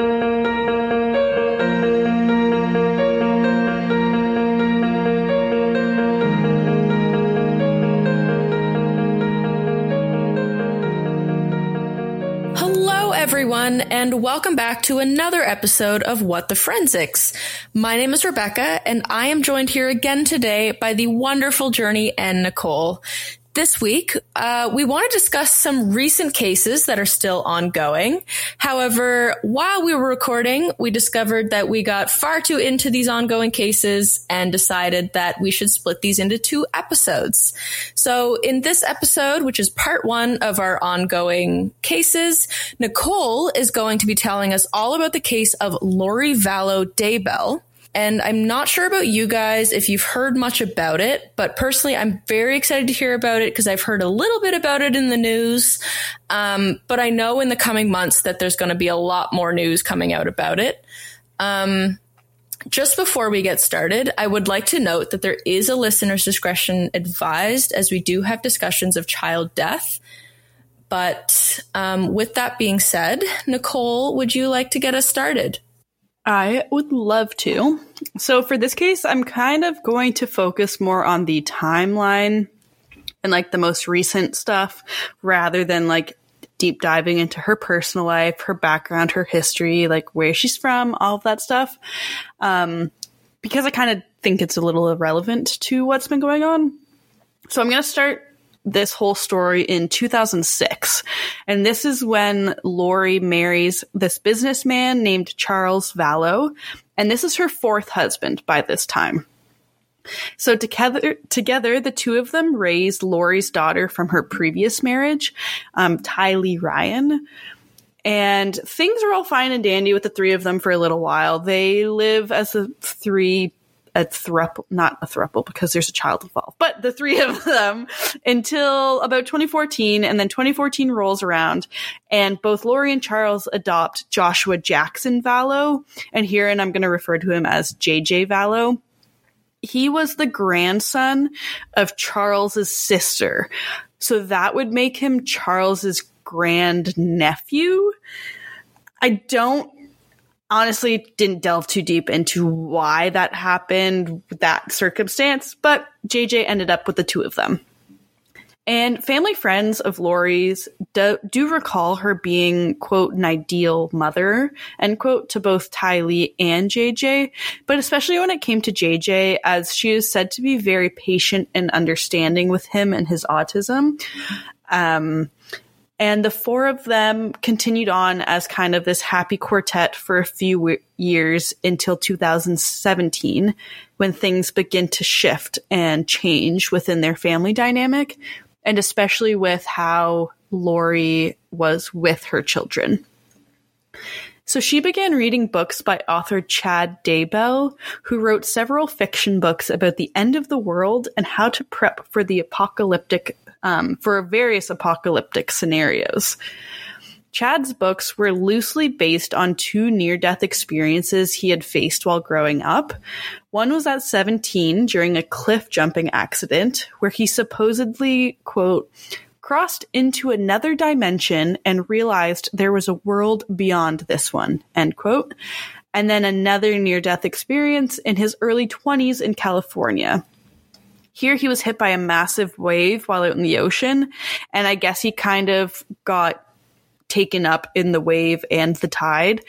Hello, everyone, and welcome back to another episode of What the Forensics. My name is Rebecca, and I am joined here again today by the wonderful Journey and Nicole. This week, uh, we want to discuss some recent cases that are still ongoing. However, while we were recording, we discovered that we got far too into these ongoing cases and decided that we should split these into two episodes. So, in this episode, which is part one of our ongoing cases, Nicole is going to be telling us all about the case of Lori Vallow Daybell. And I'm not sure about you guys if you've heard much about it, but personally, I'm very excited to hear about it because I've heard a little bit about it in the news. Um, but I know in the coming months that there's going to be a lot more news coming out about it. Um, just before we get started, I would like to note that there is a listener's discretion advised as we do have discussions of child death. But um, with that being said, Nicole, would you like to get us started? I would love to. So for this case, I'm kind of going to focus more on the timeline and like the most recent stuff rather than like deep diving into her personal life, her background, her history, like where she's from, all of that stuff. Um, because I kind of think it's a little irrelevant to what's been going on. So I'm going to start this whole story in 2006. And this is when Lori marries this businessman named Charles Vallow. And this is her fourth husband by this time. So together, together, the two of them raised Lori's daughter from her previous marriage, um, Tylee Ryan. And things are all fine and dandy with the three of them for a little while. They live as the three a thruple, not a thruple because there's a child involved, but the three of them until about 2014. And then 2014 rolls around and both Lori and Charles adopt Joshua Jackson Vallow. And here, and I'm going to refer to him as JJ Vallow. He was the grandson of Charles's sister. So that would make him Charles's grand nephew. I don't honestly didn't delve too deep into why that happened, that circumstance, but JJ ended up with the two of them. And family friends of Lori's do, do, recall her being, quote, an ideal mother, end quote, to both Tylee and JJ, but especially when it came to JJ, as she is said to be very patient and understanding with him and his autism. Um, and the four of them continued on as kind of this happy quartet for a few w- years until 2017, when things begin to shift and change within their family dynamic, and especially with how Lori was with her children. So she began reading books by author Chad Daybell, who wrote several fiction books about the end of the world and how to prep for the apocalyptic um, for various apocalyptic scenarios. Chad's books were loosely based on two near death experiences he had faced while growing up. One was at 17 during a cliff jumping accident where he supposedly, quote, crossed into another dimension and realized there was a world beyond this one, end quote. And then another near death experience in his early 20s in California. Here he was hit by a massive wave while out in the ocean, and I guess he kind of got taken up in the wave and the tide.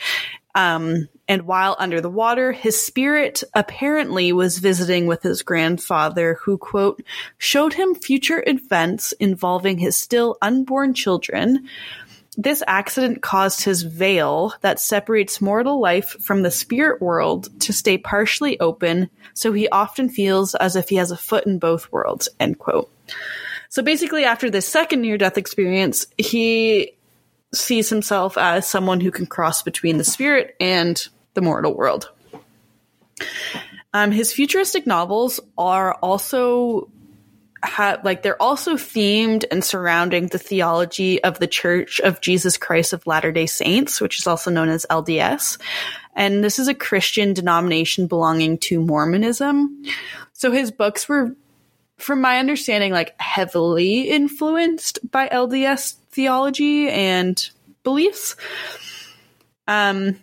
Um, and while under the water, his spirit apparently was visiting with his grandfather, who, quote, showed him future events involving his still unborn children, this accident caused his veil that separates mortal life from the spirit world to stay partially open, so he often feels as if he has a foot in both worlds. End quote. So basically, after this second near death experience, he sees himself as someone who can cross between the spirit and the mortal world. Um, his futuristic novels are also have like they're also themed and surrounding the theology of the Church of Jesus Christ of Latter-day Saints, which is also known as LDS. And this is a Christian denomination belonging to Mormonism. So his books were from my understanding like heavily influenced by LDS theology and beliefs. Um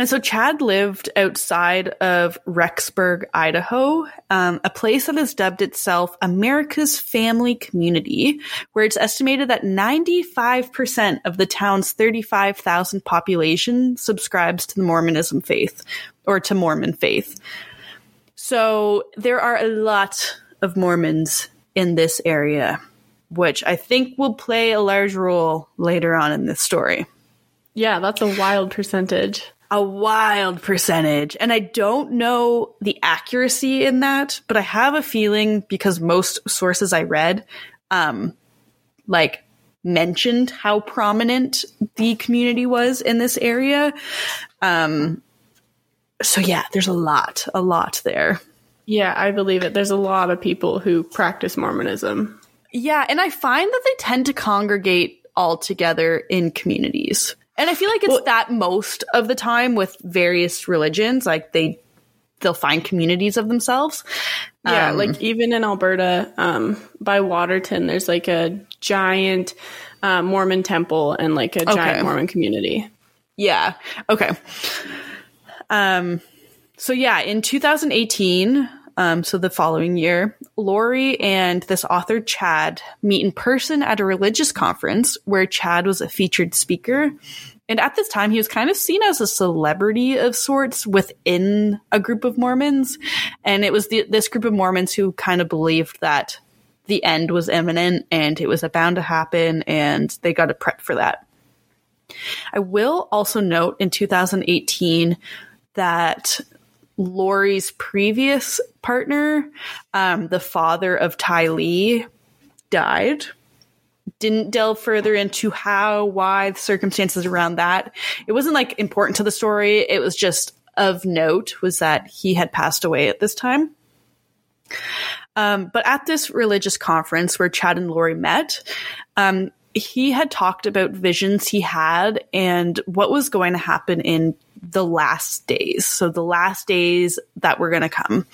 And so Chad lived outside of Rexburg, Idaho, um, a place that has dubbed itself America's Family Community, where it's estimated that 95% of the town's 35,000 population subscribes to the Mormonism faith or to Mormon faith. So there are a lot of Mormons in this area, which I think will play a large role later on in this story. Yeah, that's a wild percentage a wild percentage. And I don't know the accuracy in that, but I have a feeling because most sources I read, um, like mentioned how prominent the community was in this area. Um, so yeah, there's a lot, a lot there. Yeah, I believe it. There's a lot of people who practice Mormonism. Yeah, and I find that they tend to congregate all together in communities. And I feel like it's well, that most of the time with various religions, like they they'll find communities of themselves. Yeah, um, like even in Alberta, um, by Waterton, there's like a giant uh, Mormon temple and like a giant okay. Mormon community. Yeah. Okay. Um. So yeah, in 2018, um, so the following year, Lori and this author Chad meet in person at a religious conference where Chad was a featured speaker. And at this time, he was kind of seen as a celebrity of sorts within a group of Mormons. And it was the, this group of Mormons who kind of believed that the end was imminent and it was bound to happen, and they got to prep for that. I will also note in 2018 that Lori's previous partner, um, the father of Tylee, died didn't delve further into how, why, the circumstances around that. It wasn't like important to the story. It was just of note was that he had passed away at this time. Um, but at this religious conference where Chad and Lori met, um, he had talked about visions he had and what was going to happen in the last days. So the last days that were going to come.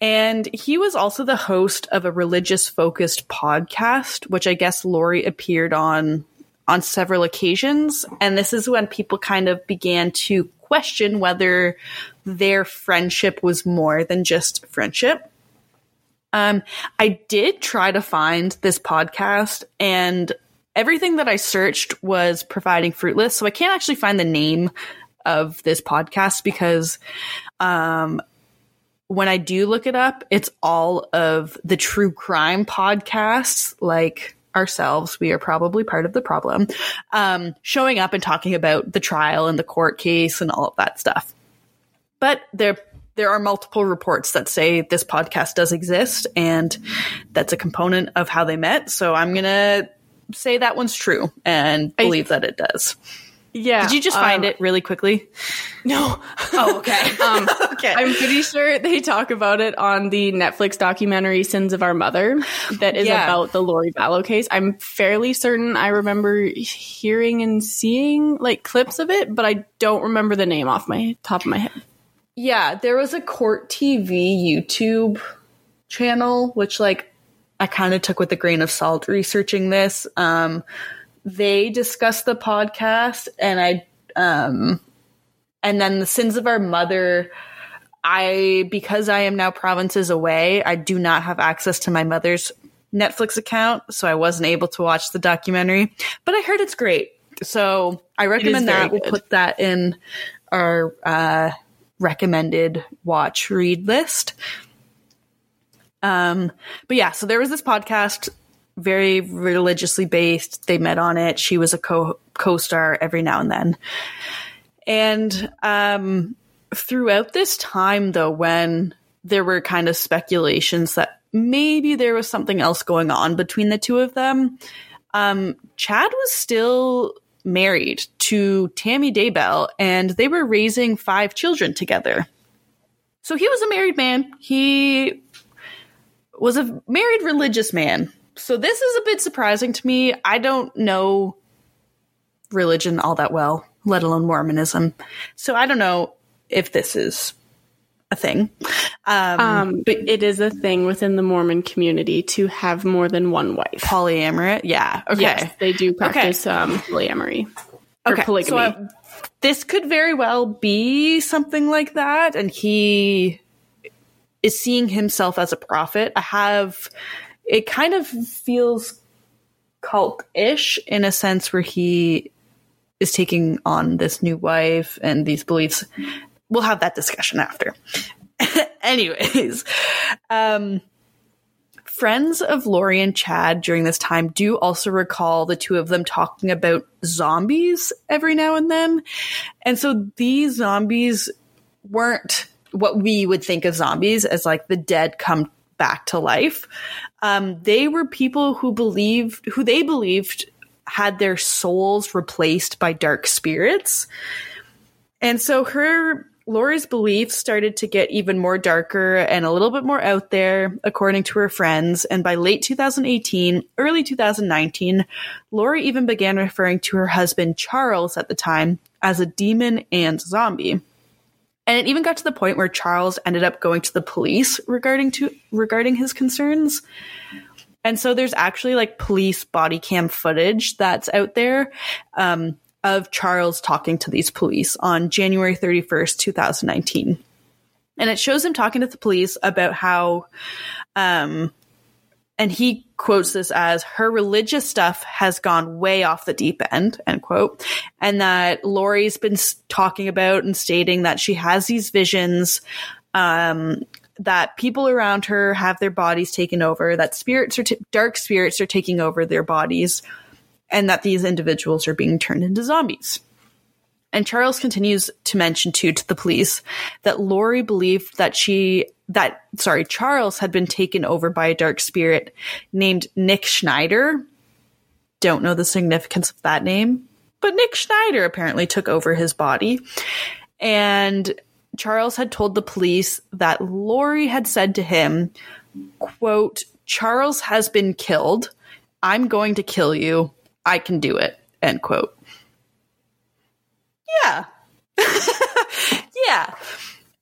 And he was also the host of a religious focused podcast, which I guess Lori appeared on on several occasions. And this is when people kind of began to question whether their friendship was more than just friendship. Um, I did try to find this podcast and everything that I searched was providing fruitless. So I can't actually find the name of this podcast because um, when I do look it up, it's all of the true crime podcasts like ourselves. We are probably part of the problem. Um, showing up and talking about the trial and the court case and all of that stuff. But there, there are multiple reports that say this podcast does exist and that's a component of how they met. So I'm going to say that one's true and believe I, that it does. Yeah. Did you just find um, it really quickly? No. Oh, okay. um, okay. I'm pretty sure they talk about it on the Netflix documentary Sins of Our Mother that is yeah. about the Lori Vallow case. I'm fairly certain I remember hearing and seeing like clips of it, but I don't remember the name off my top of my head. Yeah, there was a court TV YouTube channel, which like I kind of took with a grain of salt researching this. Um, they discussed the podcast and I um and then the sins of our mother I because I am now provinces away, I do not have access to my mother's Netflix account, so I wasn't able to watch the documentary, but I heard it's great. So I recommend that. We'll put that in our uh, recommended watch read list. Um, but yeah, so there was this podcast very religiously based. They met on it. She was a co co-star every now and then. And um, throughout this time, though, when there were kind of speculations that maybe there was something else going on between the two of them, um, Chad was still married to Tammy Daybell, and they were raising five children together. So he was a married man. He was a married religious man so this is a bit surprising to me. I don't know religion all that well, let alone Mormonism. So I don't know if this is a thing. Um, um, but it is a thing within the Mormon community to have more than one wife. Polyamory, yeah. Okay, yes, they do practice okay. um, polyamory or okay. polygamy. So this could very well be something like that. And he is seeing himself as a prophet. I have, it kind of feels cult ish in a sense where he is taking on this new wife and these beliefs. We'll have that discussion after. Anyways, um, friends of Lori and Chad during this time do also recall the two of them talking about zombies every now and then. And so these zombies weren't what we would think of zombies as like the dead come back to life. Um, they were people who believed, who they believed had their souls replaced by dark spirits. And so her Lori's beliefs started to get even more darker and a little bit more out there, according to her friends. And by late 2018, early 2019, Lori even began referring to her husband, Charles, at the time, as a demon and zombie. And it even got to the point where Charles ended up going to the police regarding to regarding his concerns. And so there's actually like police body cam footage that's out there um, of Charles talking to these police on January 31st, 2019. And it shows him talking to the police about how, um, and he quotes this as her religious stuff has gone way off the deep end, end quote. And that Lori's been talking about and stating that she has these visions, um, that people around her have their bodies taken over, that spirits are, t- dark spirits are taking over their bodies and that these individuals are being turned into zombies. And Charles continues to mention too to the police that Lori believed that she that sorry, Charles had been taken over by a dark spirit named Nick Schneider. Don't know the significance of that name, but Nick Schneider apparently took over his body. And Charles had told the police that Lori had said to him, quote, Charles has been killed. I'm going to kill you. I can do it. End quote. Yeah. yeah.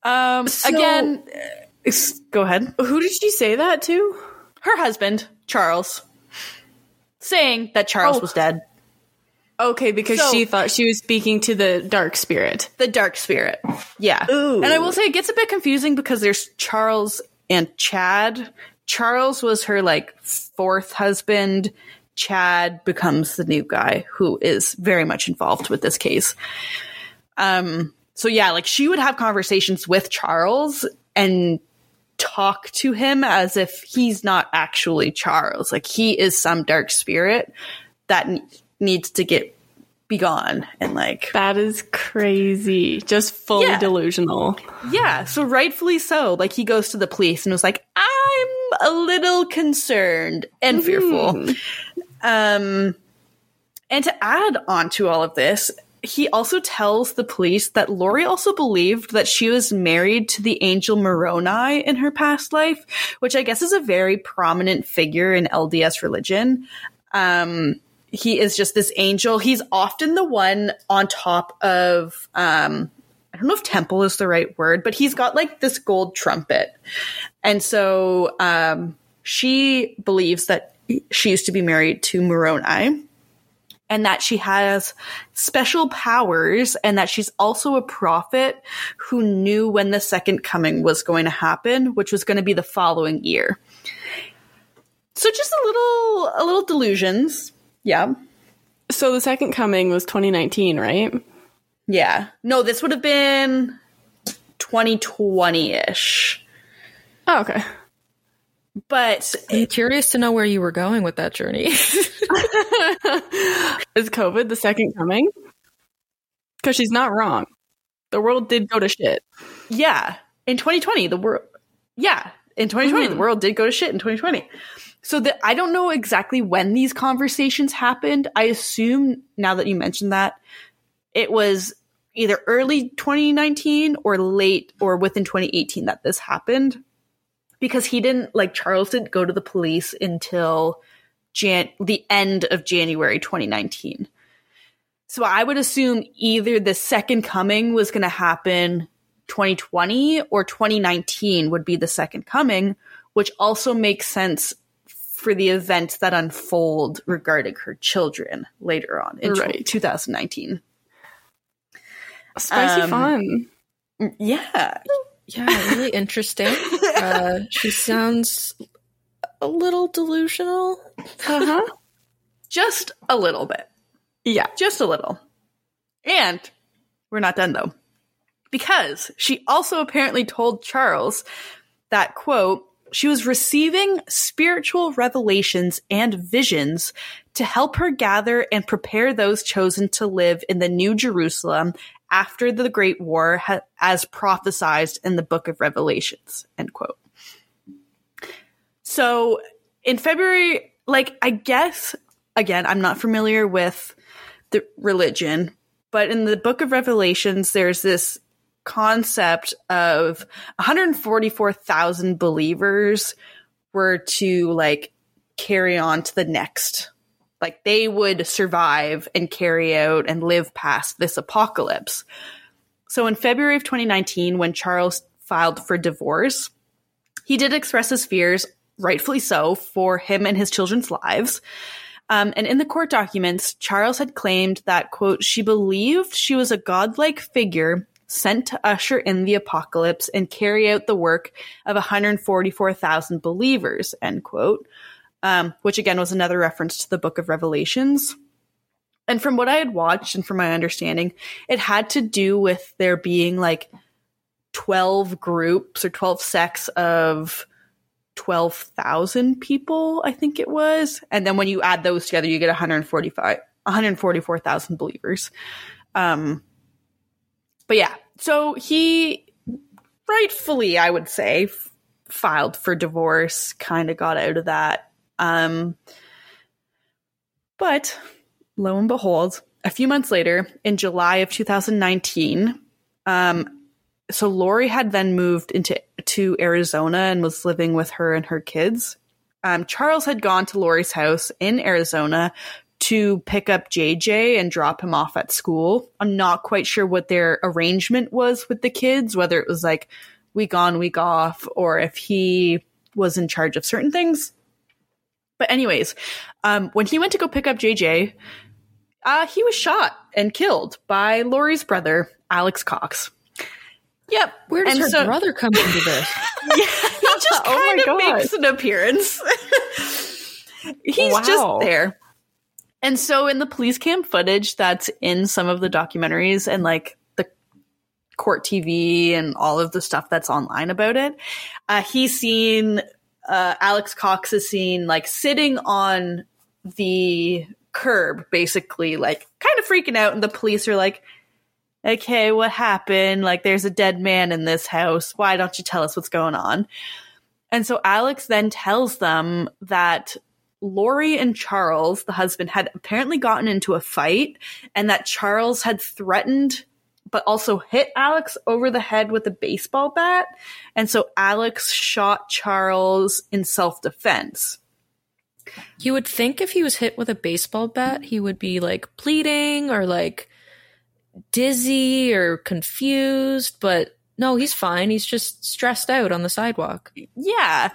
Um, so, again, go ahead. Who did she say that to? Her husband, Charles, saying that Charles oh. was dead. Okay, because so, she thought she was speaking to the dark spirit. The dark spirit. Yeah. Ooh. And I will say it gets a bit confusing because there's Charles and Chad. Charles was her like fourth husband Chad becomes the new guy who is very much involved with this case. Um, so yeah, like she would have conversations with Charles and talk to him as if he's not actually Charles. Like he is some dark spirit that needs to get be gone and like that is crazy just fully yeah. delusional yeah so rightfully so like he goes to the police and was like i'm a little concerned and mm-hmm. fearful um, and to add on to all of this, he also tells the police that Lori also believed that she was married to the angel Moroni in her past life, which I guess is a very prominent figure in LDS religion. Um, he is just this angel. He's often the one on top of, um, I don't know if temple is the right word, but he's got like this gold trumpet. And so, um, she believes that she used to be married to Moroni and that she has special powers and that she's also a prophet who knew when the second coming was going to happen, which was going to be the following year. So just a little a little delusions. Yeah. So the second coming was 2019, right? Yeah. No, this would have been 2020-ish. Oh, okay. But I'm curious to know where you were going with that journey. Is COVID the second coming? Because she's not wrong. The world did go to shit. Yeah. In 2020, the world. Yeah. In 2020, mm-hmm. the world did go to shit in 2020. So that I don't know exactly when these conversations happened. I assume now that you mentioned that it was either early 2019 or late or within 2018 that this happened because he didn't like Charles didn't go to the police until Jan- the end of January 2019. So I would assume either the second coming was going to happen 2020 or 2019 would be the second coming, which also makes sense for the events that unfold regarding her children later on in right. 2019. Spicy um, fun. Yeah. Yeah, really interesting. Uh, she sounds a little delusional. Uh-huh. Just a little bit. Yeah. Just a little. And we're not done though. Because she also apparently told Charles that, quote, she was receiving spiritual revelations and visions to help her gather and prepare those chosen to live in the New Jerusalem after the Great War, ha- as prophesied in the Book of Revelations. End quote. So in February, like I guess again, I'm not familiar with the religion, but in the book of Revelations, there's this concept of 144,000 believers were to like carry on to the next. Like they would survive and carry out and live past this apocalypse. So in February of 2019, when Charles filed for divorce, he did express his fears, rightfully so, for him and his children's lives. Um, and in the court documents, Charles had claimed that, quote, she believed she was a godlike figure sent to usher in the apocalypse and carry out the work of 144,000 believers, end quote. Um, which again was another reference to the book of Revelations. And from what I had watched and from my understanding, it had to do with there being like 12 groups or 12 sects of 12,000 people, I think it was. And then when you add those together, you get 145, 144,000 believers. Um, but yeah, so he rightfully, I would say, filed for divorce, kind of got out of that. Um, but lo and behold, a few months later, in July of 2019, um, so Lori had then moved into to Arizona and was living with her and her kids. Um, Charles had gone to Lori's house in Arizona to pick up JJ and drop him off at school. I'm not quite sure what their arrangement was with the kids, whether it was like week on, week off, or if he was in charge of certain things. But anyways, um, when he went to go pick up JJ, uh, he was shot and killed by Lori's brother, Alex Cox. Yep. Where does and her so, brother come into this? yeah, he just oh kind of God. makes an appearance. He's wow. just there. And so in the police cam footage that's in some of the documentaries and like the court TV and all of the stuff that's online about it, uh, he's seen uh, Alex Cox is seen like sitting on the curb, basically, like kind of freaking out, and the police are like, okay, what happened? Like, there's a dead man in this house. Why don't you tell us what's going on? And so Alex then tells them that Lori and Charles, the husband, had apparently gotten into a fight and that Charles had threatened but also hit Alex over the head with a baseball bat. And so Alex shot Charles in self defense. You would think if he was hit with a baseball bat, he would be like bleeding or like dizzy or confused, but no, he's fine. He's just stressed out on the sidewalk. Yeah.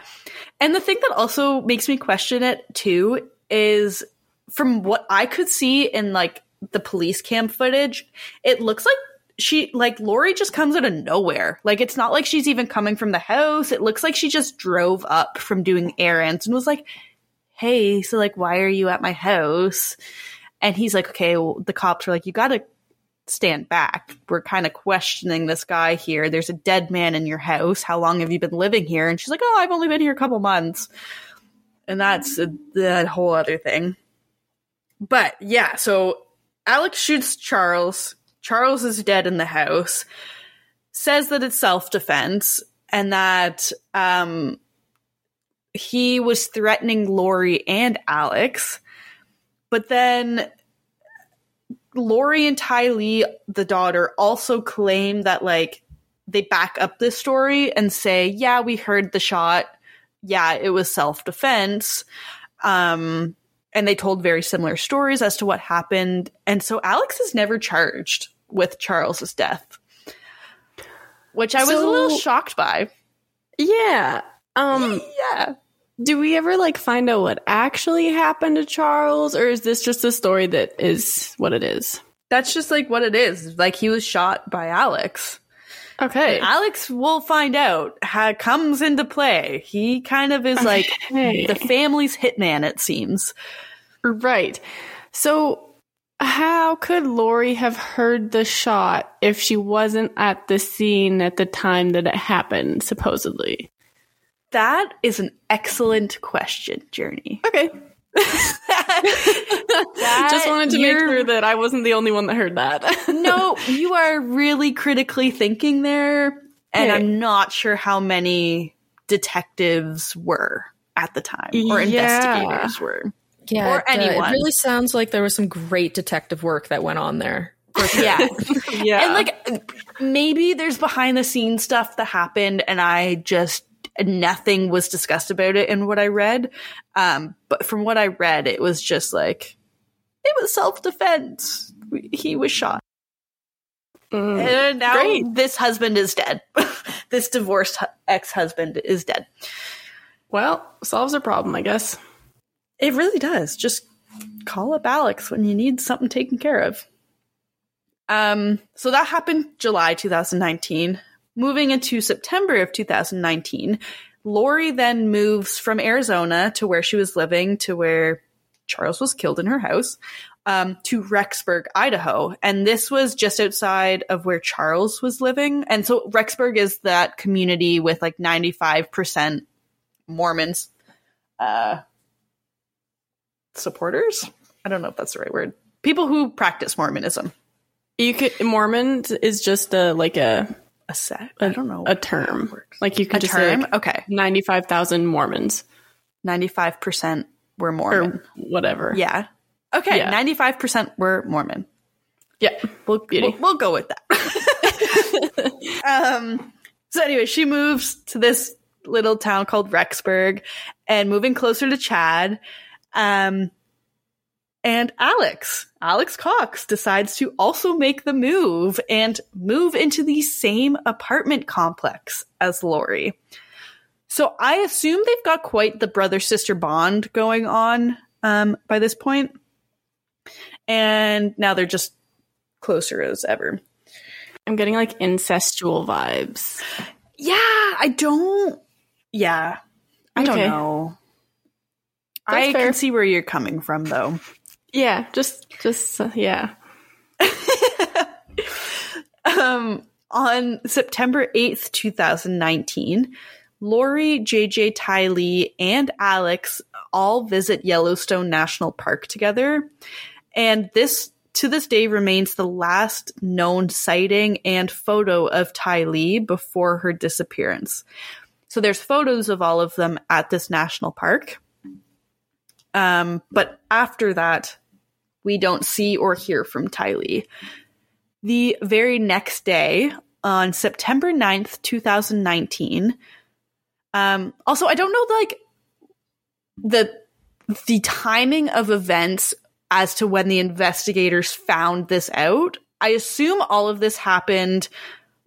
And the thing that also makes me question it too is from what I could see in like the police cam footage, it looks like she like Lori just comes out of nowhere. Like it's not like she's even coming from the house. It looks like she just drove up from doing errands and was like, "Hey, so like why are you at my house?" And he's like, "Okay, well, the cops are like, you got to stand back. We're kind of questioning this guy here. There's a dead man in your house. How long have you been living here? And she's like, Oh, I've only been here a couple months. And that's a, that whole other thing. But yeah, so Alex shoots Charles. Charles is dead in the house, says that it's self defense and that um, he was threatening Lori and Alex. But then Lori and Tylee, the daughter, also claim that like they back up this story and say, yeah, we heard the shot. Yeah, it was self defense. Um, and they told very similar stories as to what happened. And so Alex is never charged with Charles's death, which I was so, a little shocked by. Yeah. Um, yeah. Do we ever like find out what actually happened to Charles, or is this just a story that is what it is? that's just like what it is. Like he was shot by Alex. Okay. And Alex will find out ha- comes into play. He kind of is like Okay. the family's hitman, it seems. Right. So, how could Lori have heard the shot if she wasn't at the scene at the time that it happened, supposedly? That is an excellent question, Journey. Okay. Just wanted to make sure that I wasn't the only one that heard that. no, you are really critically thinking there, and. I'm not sure how many detectives were at the time or Yeah. investigators were. Yeah, Or it, uh, it really sounds like there was some great detective work that went on there. Yeah. yeah. And like maybe there's behind the scenes stuff that happened and I just nothing was discussed about it in what I read. Um but from what I read it was just like it was self-defense. He was shot. Mm. And now Great. this husband is dead. this divorced ex-husband is dead. well, solves a problem, I guess. It really does. Just call up Alex when you need something taken care of. Um, so that happened July 2019. Moving into September of 2019, Lori then moves from Arizona to where she was living to where Charles was killed in her house um, to Rexburg, Idaho. And this was just outside of where Charles was living. And so Rexburg is that community with like 95% Mormons. Uh, supporters. I don't know if that's the right word. People who practice Mormonism. You could Mormon is just a like a A set. I don't know. a term. Like you A can just say term. like okay. ninety five thousand Mormons Ninety-five percent were Mormon. or whatever. yeah. Okay. Ninety-five percent were Mormon. Yeah. We'll, we'll we'll go with that. um. So anyway, she moves to this little town called Rexburg, and moving closer to Chad. Um. And Alex, Alex Cox decides to also make the move and move into the same apartment complex as Lori. So I assume they've got quite the brother sister bond going on um, by this point. And now they're just closer as ever. I'm getting like incestual vibes. Yeah, I don't. Yeah, I don't know. That's I fair. can see where you're coming from, though. Yeah, just just uh, yeah. Um, on September 8th, 2019, Lori, JJ, Tylee, and Alex all visit Yellowstone National Park together. And this, to this day, remains the last known sighting and photo of Tylee before her disappearance. So there's photos of all of them at this national park. Um, but after that, we don't see or hear from Tylee. The very next day, on September 9th, 2019, um, also, I don't know, like, the the timing of events as to when the investigators found this out. I assume all of this happened.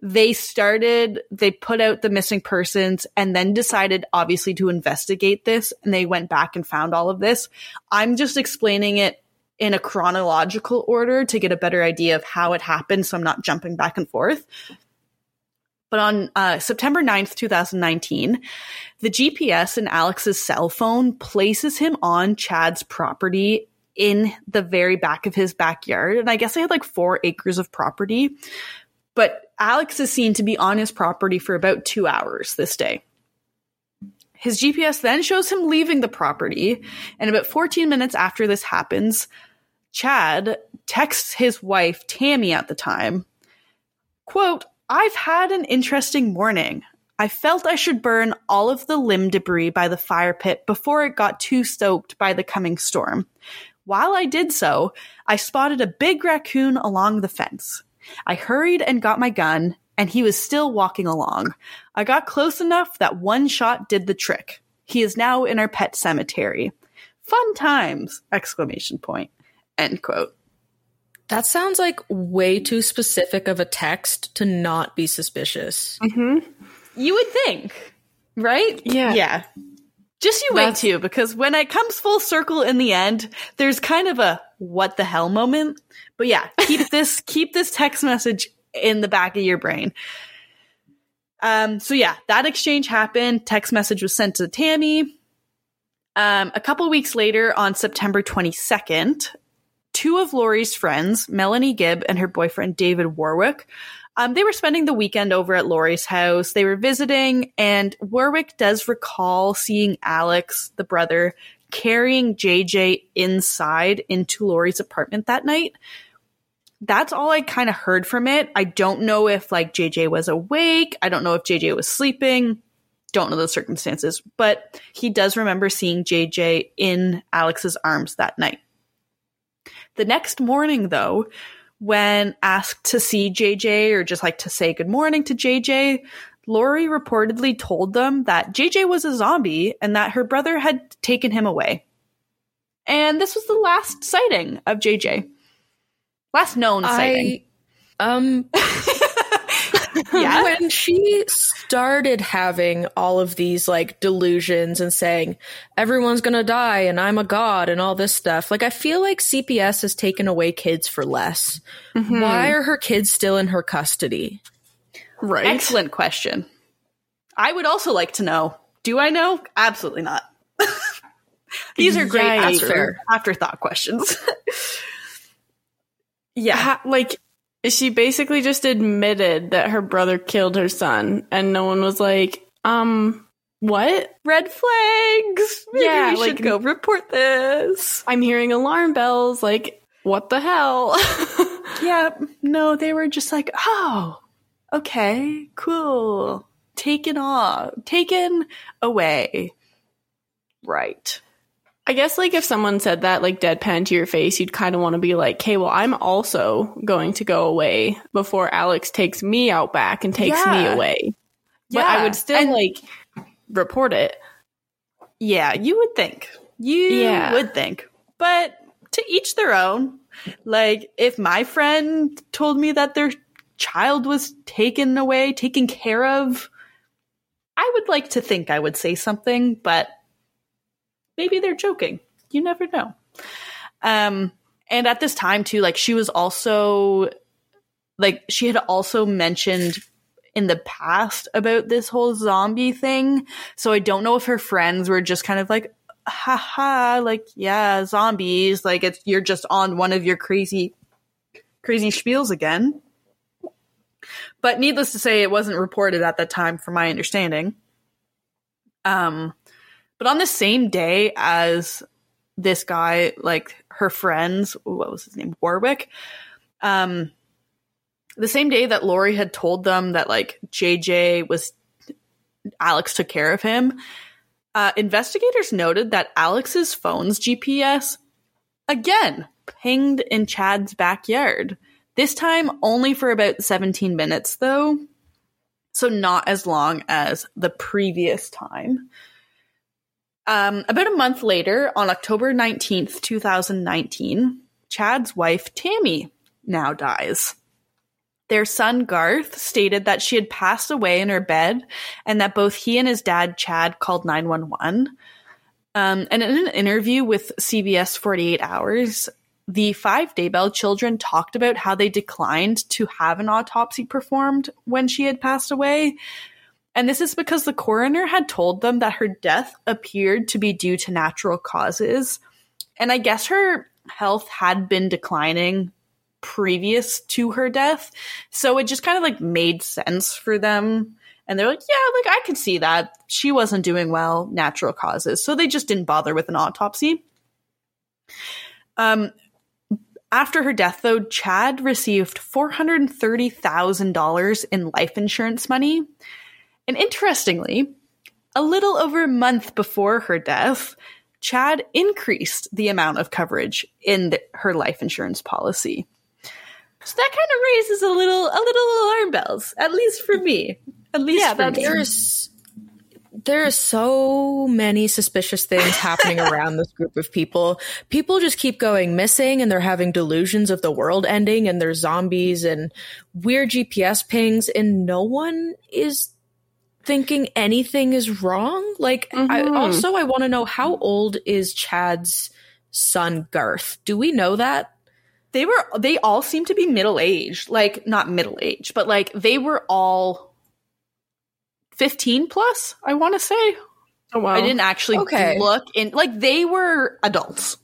They started, they put out the missing persons and then decided, obviously, to investigate this. And they went back and found all of this. I'm just explaining it in a chronological order to get a better idea of how it happened. So I'm not jumping back and forth. But on uh, September 9th, 2019, the GPS in Alex's cell phone places him on Chad's property in the very back of his backyard. And I guess they had like four acres of property. But Alex is seen to be on his property for about two hours this day. His GPS then shows him leaving the property. And about 14 minutes after this happens, Chad texts his wife, Tammy, at the time, quote, I've had an interesting morning. I felt I should burn all of the limb debris by the fire pit before it got too soaked by the coming storm. While I did so, I spotted a big raccoon along the fence. I hurried and got my gun, and he was still walking along. I got close enough that one shot did the trick. He is now in our pet cemetery. Fun times! Exclamation point. End quote. That sounds like way too specific of a text to not be suspicious. Mm-hmm. You would think, right? Yeah. Yeah. Just you wait That's- too, because when it comes full circle in the end, there's kind of a what the hell moment. But yeah, keep this keep this text message in the back of your brain. Um, so yeah, that exchange happened. Text message was sent to Tammy. Um, a couple weeks later, on September 22nd, two of Lori's friends, Melanie Gibb and her boyfriend David Warwick, um, they were spending the weekend over at Lori's house. They were visiting, and Warwick does recall seeing Alex, the brother, carrying JJ inside into Lori's apartment that night. That's all I kind of heard from it. I don't know if like JJ was awake. I don't know if JJ was sleeping. Don't know the circumstances, but he does remember seeing JJ in Alex's arms that night. The next morning, though, when asked to see JJ or just like to say good morning to JJ, Lori reportedly told them that JJ was a zombie and that her brother had taken him away. And this was the last sighting of JJ. Last known I, sighting. Um yeah. when she started having all of these like delusions and saying everyone's gonna die and I'm a god and all this stuff, like I feel like CPS has taken away kids for less. Mm-hmm. Why are her kids still in her custody? Right. Excellent question. I would also like to know. Do I know? Absolutely not. These are great after, afterthought questions. yeah. Ha- like she basically just admitted that her brother killed her son, and no one was like, um, what? Red flags. Maybe yeah, we like, should go report this. I'm hearing alarm bells. Like, what the hell? yeah, no, they were just like, oh, okay, cool. Taken off, taken away. Right. I guess like if someone said that like deadpan to your face, you'd kind of want to be like, "Okay, well, I'm also going to go away before Alex takes me out back and takes yeah. me away." But yeah. I would still and, like report it. Yeah, you would think. You yeah. would think. But to each their own. Like if my friend told me that their child was taken away, taken care of, I would like to think I would say something, but maybe they're joking. You never know. Um, and at this time too, like she was also like she had also mentioned in the past about this whole zombie thing. So I don't know if her friends were just kind of like, haha, like, yeah, zombies, like it's you're just on one of your crazy crazy spiels again. But needless to say, it wasn't reported at that time, from my understanding. Um, but on the same day as this guy, like her friends, what was his name? Warwick. Um, the same day that Lori had told them that like JJ was Alex took care of him, uh, investigators noted that Alex's phone's GPS again pinged in Chad's backyard. This time only for about 17 minutes though. So not as long as the previous time. Um, about a month later, on October 19th, 2019, Chad's wife, Tammy, now dies. Their son, Garth, stated that she had passed away in her bed and that both he and his dad, Chad, called 911. Um, and in an interview with CBS 48 Hours, the five Daybell children talked about how they declined to have an autopsy performed when she had passed away and this is because the coroner had told them that her death appeared to be due to natural causes. And I guess her health had been declining previous to her death. So it just kind of like made sense for them. And they're like, yeah, like I could see that. She wasn't doing well, natural causes. So they just didn't bother with an autopsy. Um, after her death, though, Chad received $430,000 in life insurance money. And interestingly, a little over a month before her death, Chad increased the amount of coverage in the, her life insurance policy. So that kind of raises a little a little alarm bells, at least for me. At least yeah, for me. There's there are so many suspicious things happening around this group of people. People just keep going missing and they're having delusions of the world ending and there's zombies and weird GPS pings and no one is thinking anything is wrong. Like, mm-hmm. I, also, I want to know how old is Chad's son Garth. Do we know that? They were they all seem to be middle aged. Like not middle aged, but like they were all 15 plus, I want to say. Oh wow. I didn't actually Okay. look in like they were adults.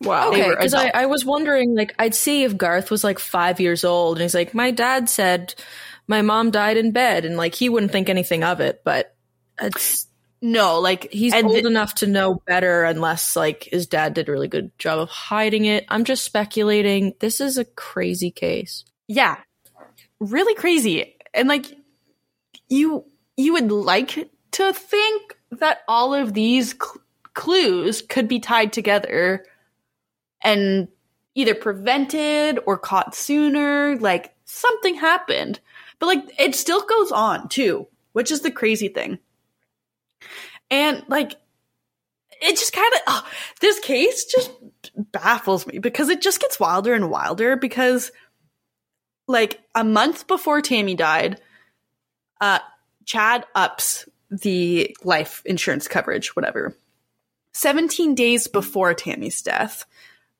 Wow. Okay, because I. I was wondering, like, I'd see if Garth was like five years old, and he's like, my dad said my mom died in bed, and like he wouldn't think anything of it, but it's No, like he's old th- enough to know better, unless like his dad did a really good job of hiding it. I'm just speculating. This is a crazy case. yeah. Really crazy. And like you you would like to think that all of these cl- clues could be tied together and either prevented or caught sooner, like something happened. But like it still goes on too, which is the crazy thing. And like it just kind of oh, this case just baffles me because it just gets wilder and wilder because like a month before Tammy died, uh Chad ups the life insurance coverage, whatever. 17 days before Tammy's death,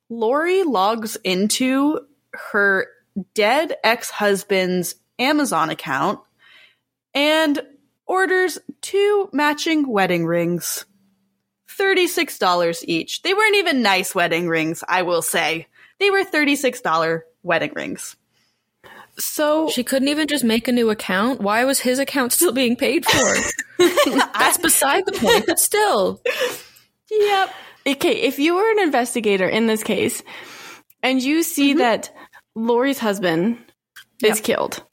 Lori logs into her dead ex husband's Amazon account and orders two matching wedding rings. $36 each. They weren't even nice wedding rings, I will say. They were $36 wedding rings. So She couldn't even just make a new account. Why was his account still being paid for? That's beside the point, but still. Yep. okay, if you were an investigator in this case and you see that Lori's husband is killed,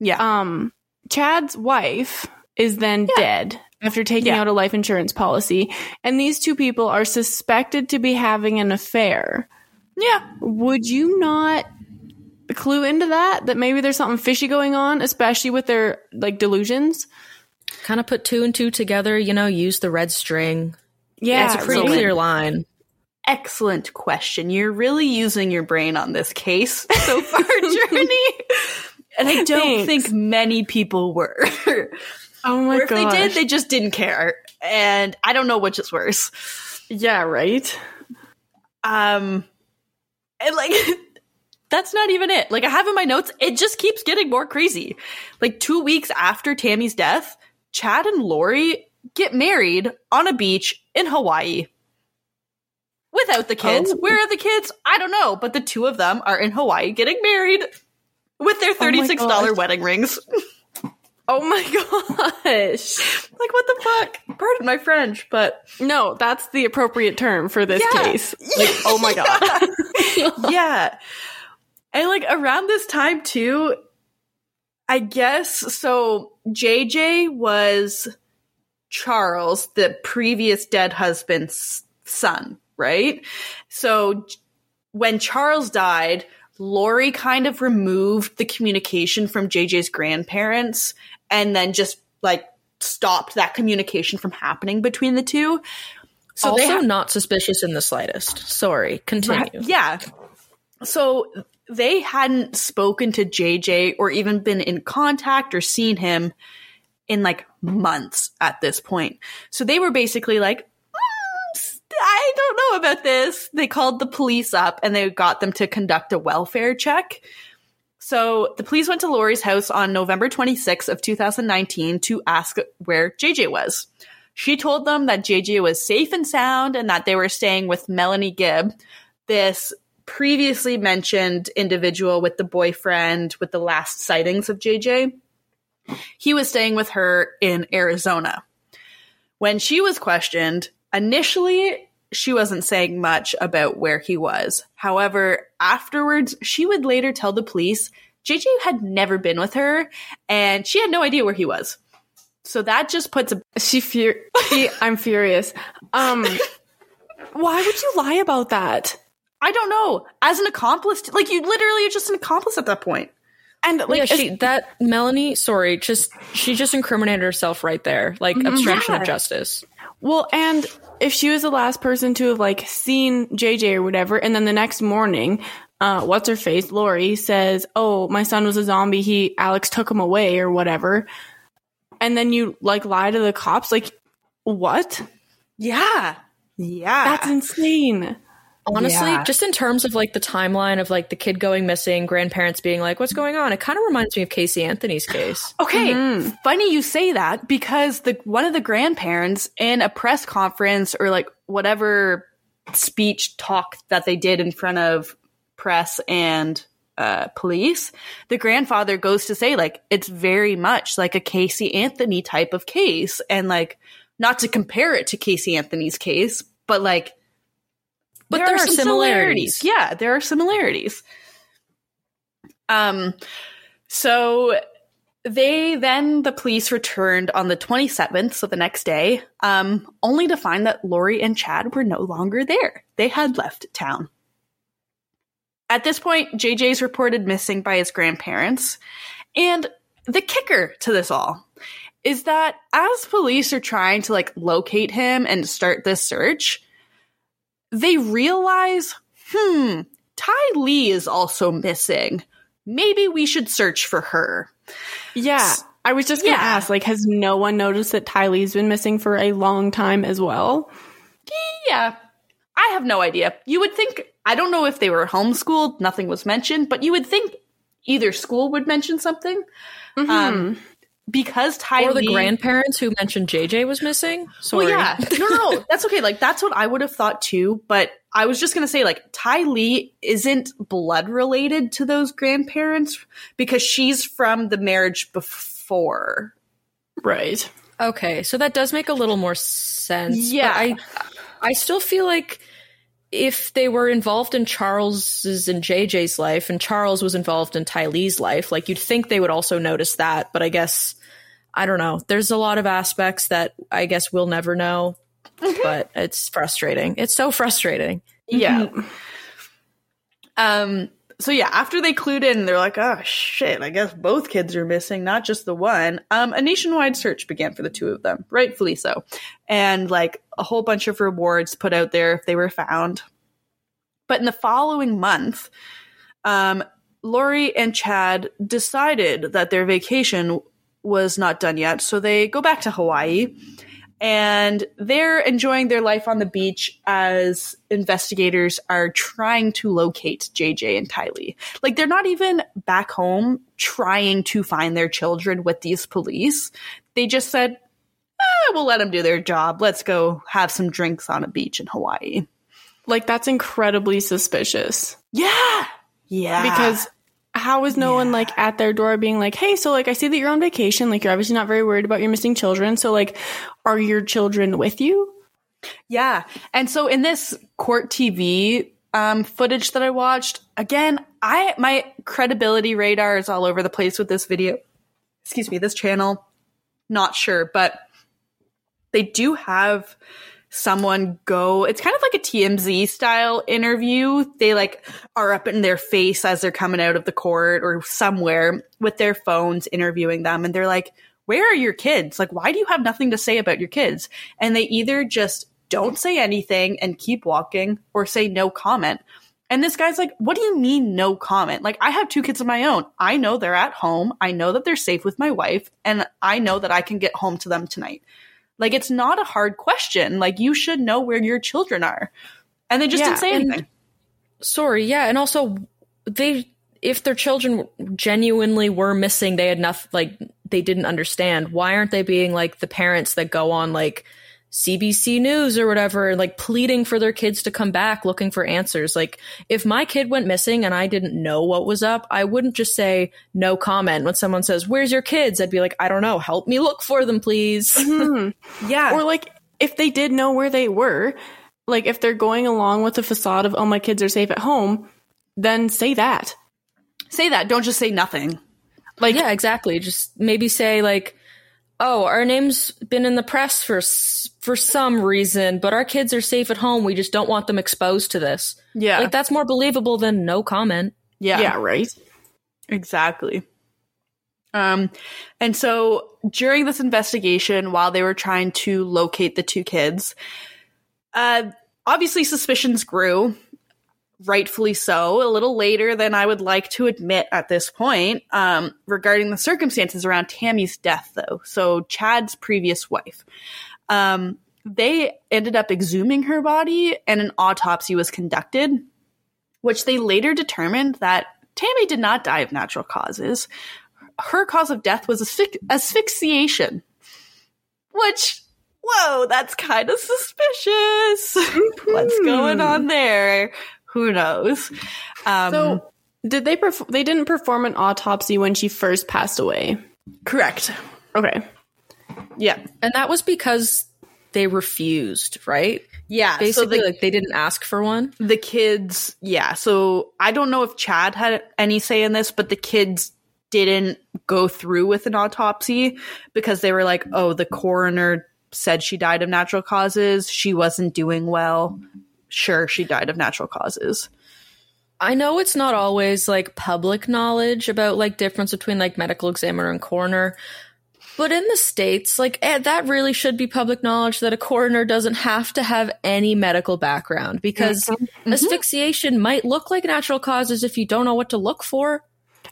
Yeah. um, Chad's wife is then dead after taking Yeah. out a life insurance policy, and these two people are suspected to be having an affair. yeah. Would you not clue into that? That maybe there's something fishy going on, especially with their like delusions. Kind of put two and two together, you know, use the red string. Yeah, it's a pretty Excellent. clear line. Excellent question. You're really using your brain on this case so far, Journey. And I don't Thanks. think many people were. Oh my or if god! they did, they just didn't care. And I don't know which is worse. yeah, right. Um, and like, that's not even it. Like, I have in my notes, it just keeps getting more crazy. Like, two weeks after Tammy's death, Chad and Lori get married on a beach in Hawaii. Without the kids. Oh. Where are the kids? I don't know, but the two of them are in Hawaii getting married with their Oh $36 gosh. wedding rings. Oh my gosh! like, what the fuck? Pardon my French, but No, that's the appropriate term for this Yeah. case. Like, oh my god! yeah. And like around this time too, I guess so JJ was Charles, the previous dead husband's son, right? So when Charles died, Lori kind of removed the communication from JJ's grandparents and then just like stopped that communication from happening between the two. So also, ha- not suspicious in the slightest. Sorry, continue. Right, Yeah. So they hadn't spoken to JJ or even been in contact or seen him in like months at this point. So they were basically like, "Mm, I don't know about this. They called the police up and they got them to conduct a welfare check. So the police went to Lori's house on November 26th of 2019 to ask where JJ was. She told them that JJ was safe and sound and that they were staying with Melanie Gibb, this previously mentioned individual with the boyfriend with the last sightings of JJ. He was staying with her in Arizona. When she was questioned, initially she wasn't saying much about where he was. However, afterwards, she would later tell the police JJ had never been with her and she had no idea where he was. So that just puts a She. She, I'm furious. Um, why would you lie about that? I don't know. As an accomplice, like you literally are just an accomplice at that point. And like, yeah, she that Melanie, sorry, just she just incriminated herself right there, like obstruction Yeah. of justice. Well, and if she was the last person to have like seen JJ or whatever, and then the next morning, uh, what's her face, Lori says, "Oh, my son was a zombie. He Alex took him away or whatever," and then you like lie to the cops, like what? Yeah. Yeah. That's insane. Honestly, Yeah. just in terms of like the timeline of like the kid going missing, grandparents being like, "What's going on?" It kind of reminds me of Casey Anthony's case. Okay, funny you say that because the one of the grandparents in a press conference or like whatever speech talk that they did in front of press and uh, police, the grandfather goes to say like it's very much like a Casey Anthony type of case, and like not to compare it to Casey Anthony's case, but like. But there are some similarities. Yeah, there are similarities. Um, so they then the police returned on the 27th, so the next day, um, only to find that Lori and Chad were no longer there. They had left town. At this point, JJ's reported missing by his grandparents. And the kicker to this all is that as police are trying to like locate him and start this search, they realize, hmm, Tylee is also missing. Maybe we should search for her. Yeah. I was just going to Yeah. ask, like, has no one noticed that Tylee's been missing for a long time as well? Yeah. I have no idea. You would think, I don't know if they were homeschooled, nothing was mentioned, but you would think either school would mention something. Um, because Tylee. Or the Lee- grandparents who mentioned JJ was missing. Sorry. Well, yeah, no, no, that's okay. Like that's what I would have thought too. But I was just gonna say, like Tylee isn't blood related to those grandparents because she's from the marriage before. Right. Okay, so that does make a little more sense. but Yeah. I I still feel like if they were involved in Charles's and JJ's life and Charles was involved in Tylee's life, like you'd think they would also notice that, but I guess I don't know. There's a lot of aspects that I guess we'll never know, but it's frustrating. It's so frustrating. Yeah. Um. So yeah, after they clued in, they're like, "Oh shit! I guess both kids are missing, not just the one." Um, a nationwide search began for the two of them, rightfully so, and like a whole bunch of rewards put out there if they were found. But in the following month, um, Lori and Chad decided that their vacation was not done yet, so they go back to Hawaii and they're enjoying their life on the beach as investigators are trying to locate JJ and Tylee. Like they're not even back home trying to find their children with these police. They just said, eh, "We'll let them do their job. Let's go have some drinks on a beach in Hawaii." Like, that's incredibly suspicious. Yeah, yeah. Because how is no one like at their door being like, hey, so like I see that you're on vacation, like you're obviously not very worried about your missing children. So like are your children with you? Yeah. And so in this court TV um, footage that I watched, again, I my credibility radar is all over the place with this video. Excuse me, this channel. Not sure, but they do have someone go it's kind of like a TMZ style interview. They like are up in their face as they're coming out of the court or somewhere with their phones interviewing them and they're like, "Where are your kids? Like why do you have nothing to say about your kids?" And they either just don't say anything and keep walking or say no comment. And this guy's like, "What do you mean no comment? Like I have two kids of my own. I know they're at home. I know that they're safe with my wife and I know that I can get home to them tonight." Like it's not a hard question. Like you should know where your children are. And they just Yeah, didn't say and- anything. Sorry, yeah, and also they if their children genuinely were missing, they had nothing like they didn't understand. Why aren't they being like the parents that go on like CBC News or whatever, like pleading for their kids to come back, looking for answers? Like if my kid went missing and I didn't know what was up, I wouldn't just say no comment when someone says, "Where's your kids?" I'd be like, "I don't know, help me look for them, please." Mm-hmm. Yeah. Or like if they did know where they were, like if they're going along with the facade of, oh, my kids are safe at home, then say that. say that. Don't just say nothing. Like, yeah, exactly. Just maybe say like, "Oh, our name's been in the press for for some reason, but our kids are safe at home. We just don't want them exposed to this." Yeah. Like that's more believable than no comment. yeah. yeah right. Exactly. Um, and so during this investigation, while they were trying to locate the two kids, uh, obviously suspicions grew, rightfully so, a little later than I would like to admit at this point, um, regarding the circumstances around Tammy's death, though. So Chad's previous wife. Um, they ended up exhuming her body and an autopsy was conducted, which they later determined that Tammy did not die of natural causes. Her cause of death was asphy- asphyxiation, which, whoa, that's kind of suspicious. What's going on there? Who knows? Um, so, did they perf- they didn't perform an autopsy when she first passed away? correct. Okay. Yeah. And that was because they refused, right? Yeah. Basically, so the, like they didn't ask for one. the kids, yeah. So I don't know if Chad had any say in this, but the kids didn't go through with an autopsy because they were like, oh, the coroner said she died of natural causes. She wasn't doing well. Sure, she died of natural causes. I know it's not always like public knowledge about like difference between like medical examiner and coroner. But in the States, like eh, that really should be public knowledge that a coroner doesn't have to have any medical background because Mm-hmm. asphyxiation might look like natural causes if you don't know what to look for.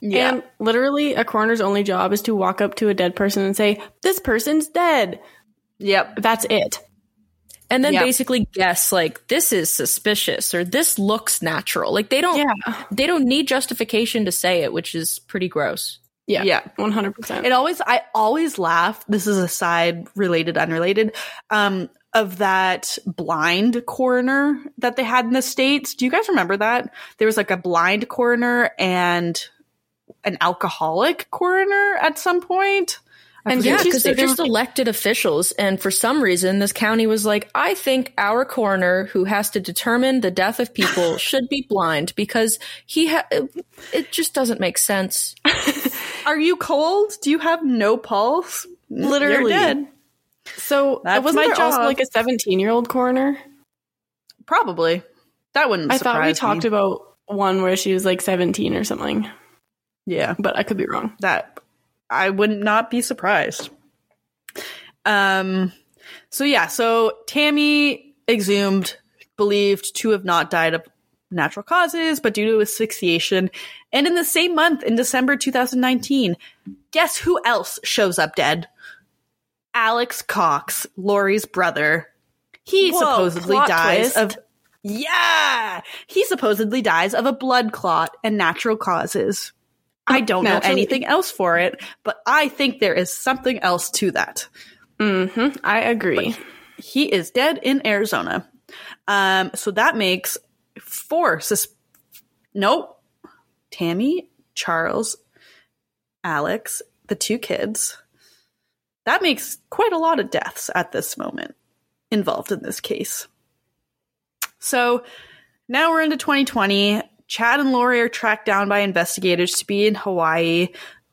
Yeah. And literally, a coroner's only job is to walk up to a dead person and say, "This person's dead." yep. That's it. And then Yeah. basically guess like this is suspicious or this looks natural. Like they don't Yeah. they don't need justification to say it, which is pretty gross. Yeah. Yeah. One hundred percent. It always, I always laugh. This is a side related, unrelated, um, of that blind coroner that they had in the States. Do you guys remember that? There was like a blind coroner and an alcoholic coroner at some point. I And yeah, because they're there just elected officials. And for some reason, this county was like, I think our coroner who has to determine the death of people should be blind because he ha- it just doesn't make sense. Are you cold? Do you have no pulse? Literally. You're dead. So uh, That's wasn't my there also like a seventeen-year-old coroner? Probably. That wouldn't I thought we surprise talked about one where she was like seventeen or something, Yeah. but I could be wrong. that I would not be surprised. Um so yeah, so Tammy exhumed believed to have not died of natural causes but due to asphyxiation and in the same month in December 2019 guess who else shows up dead? Alex Cox, Lori's brother. He Whoa, supposedly dies twist. of yeah, he supposedly dies of a blood clot and natural causes. I don't know anything else for it, but I think there is something else to that. Mm-hmm. I agree. He is dead in Arizona. Um, so that makes four. Sus- nope. Tammy, Charles, Alex, the two kids. That makes quite a lot of deaths at this moment involved in this case. So now we're into 2020. Chad and Lori are tracked down by investigators to be in Hawaii.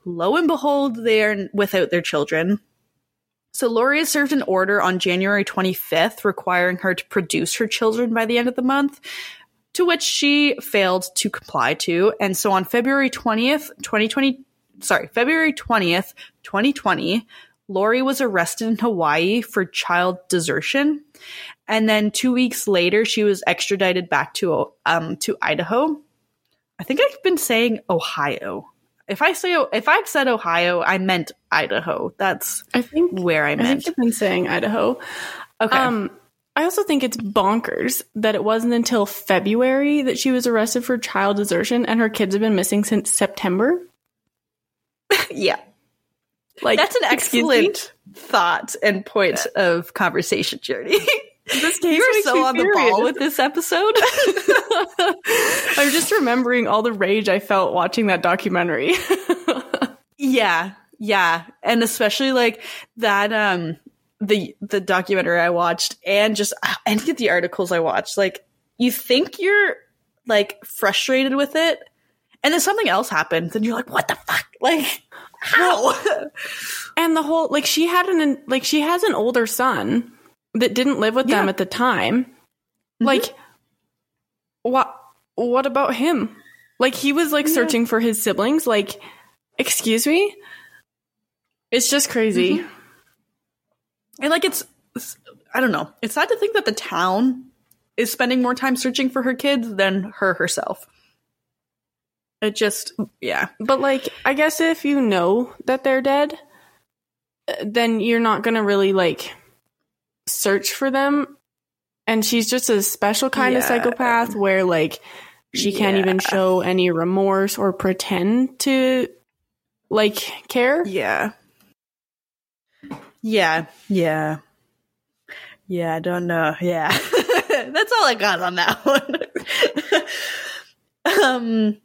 Lo and behold, they are without their children. So Lori has served an order on January 25th requiring her to produce her children by the end of the month, to which she failed to comply to. And so on February 20th, 2020, sorry, February 20th, 2020, Lori was arrested in Hawaii for child desertion. And then two weeks later, she was extradited back to um to Idaho. I think I've been saying Ohio. If I say if I've said Ohio, I meant Idaho. That's I think where I meant. I think you've been saying Idaho. Okay. Um, I also think it's bonkers that it wasn't until February that she was arrested for child desertion, and her kids have been missing since September. yeah. Like That's an excellent thought and point of conversation journey. This case You're so on the furious. ball with this episode. I'm just remembering all the rage I felt watching that documentary. Yeah, yeah, and especially like that um the the documentary I watched and just and get the articles I watched like you think you're like frustrated with it and then something else happens and you're like what the fuck like how and the whole like she had an like she has an older son that didn't live with them at the time. Mm-hmm. Like what what about him? Like he was like searching for his siblings like excuse me? It's just crazy. Mm-hmm. and like it's I don't know it's sad to think that the town is spending more time searching for her kids than her herself it just yeah But like I guess if you know that they're dead, then you're not to really like search for them and she's just a special kind yeah. of psychopath where like she yeah. can't even show any remorse or pretend to like care. Yeah. Yeah. Yeah. Yeah, I don't know. Yeah. That's all I got on that one. um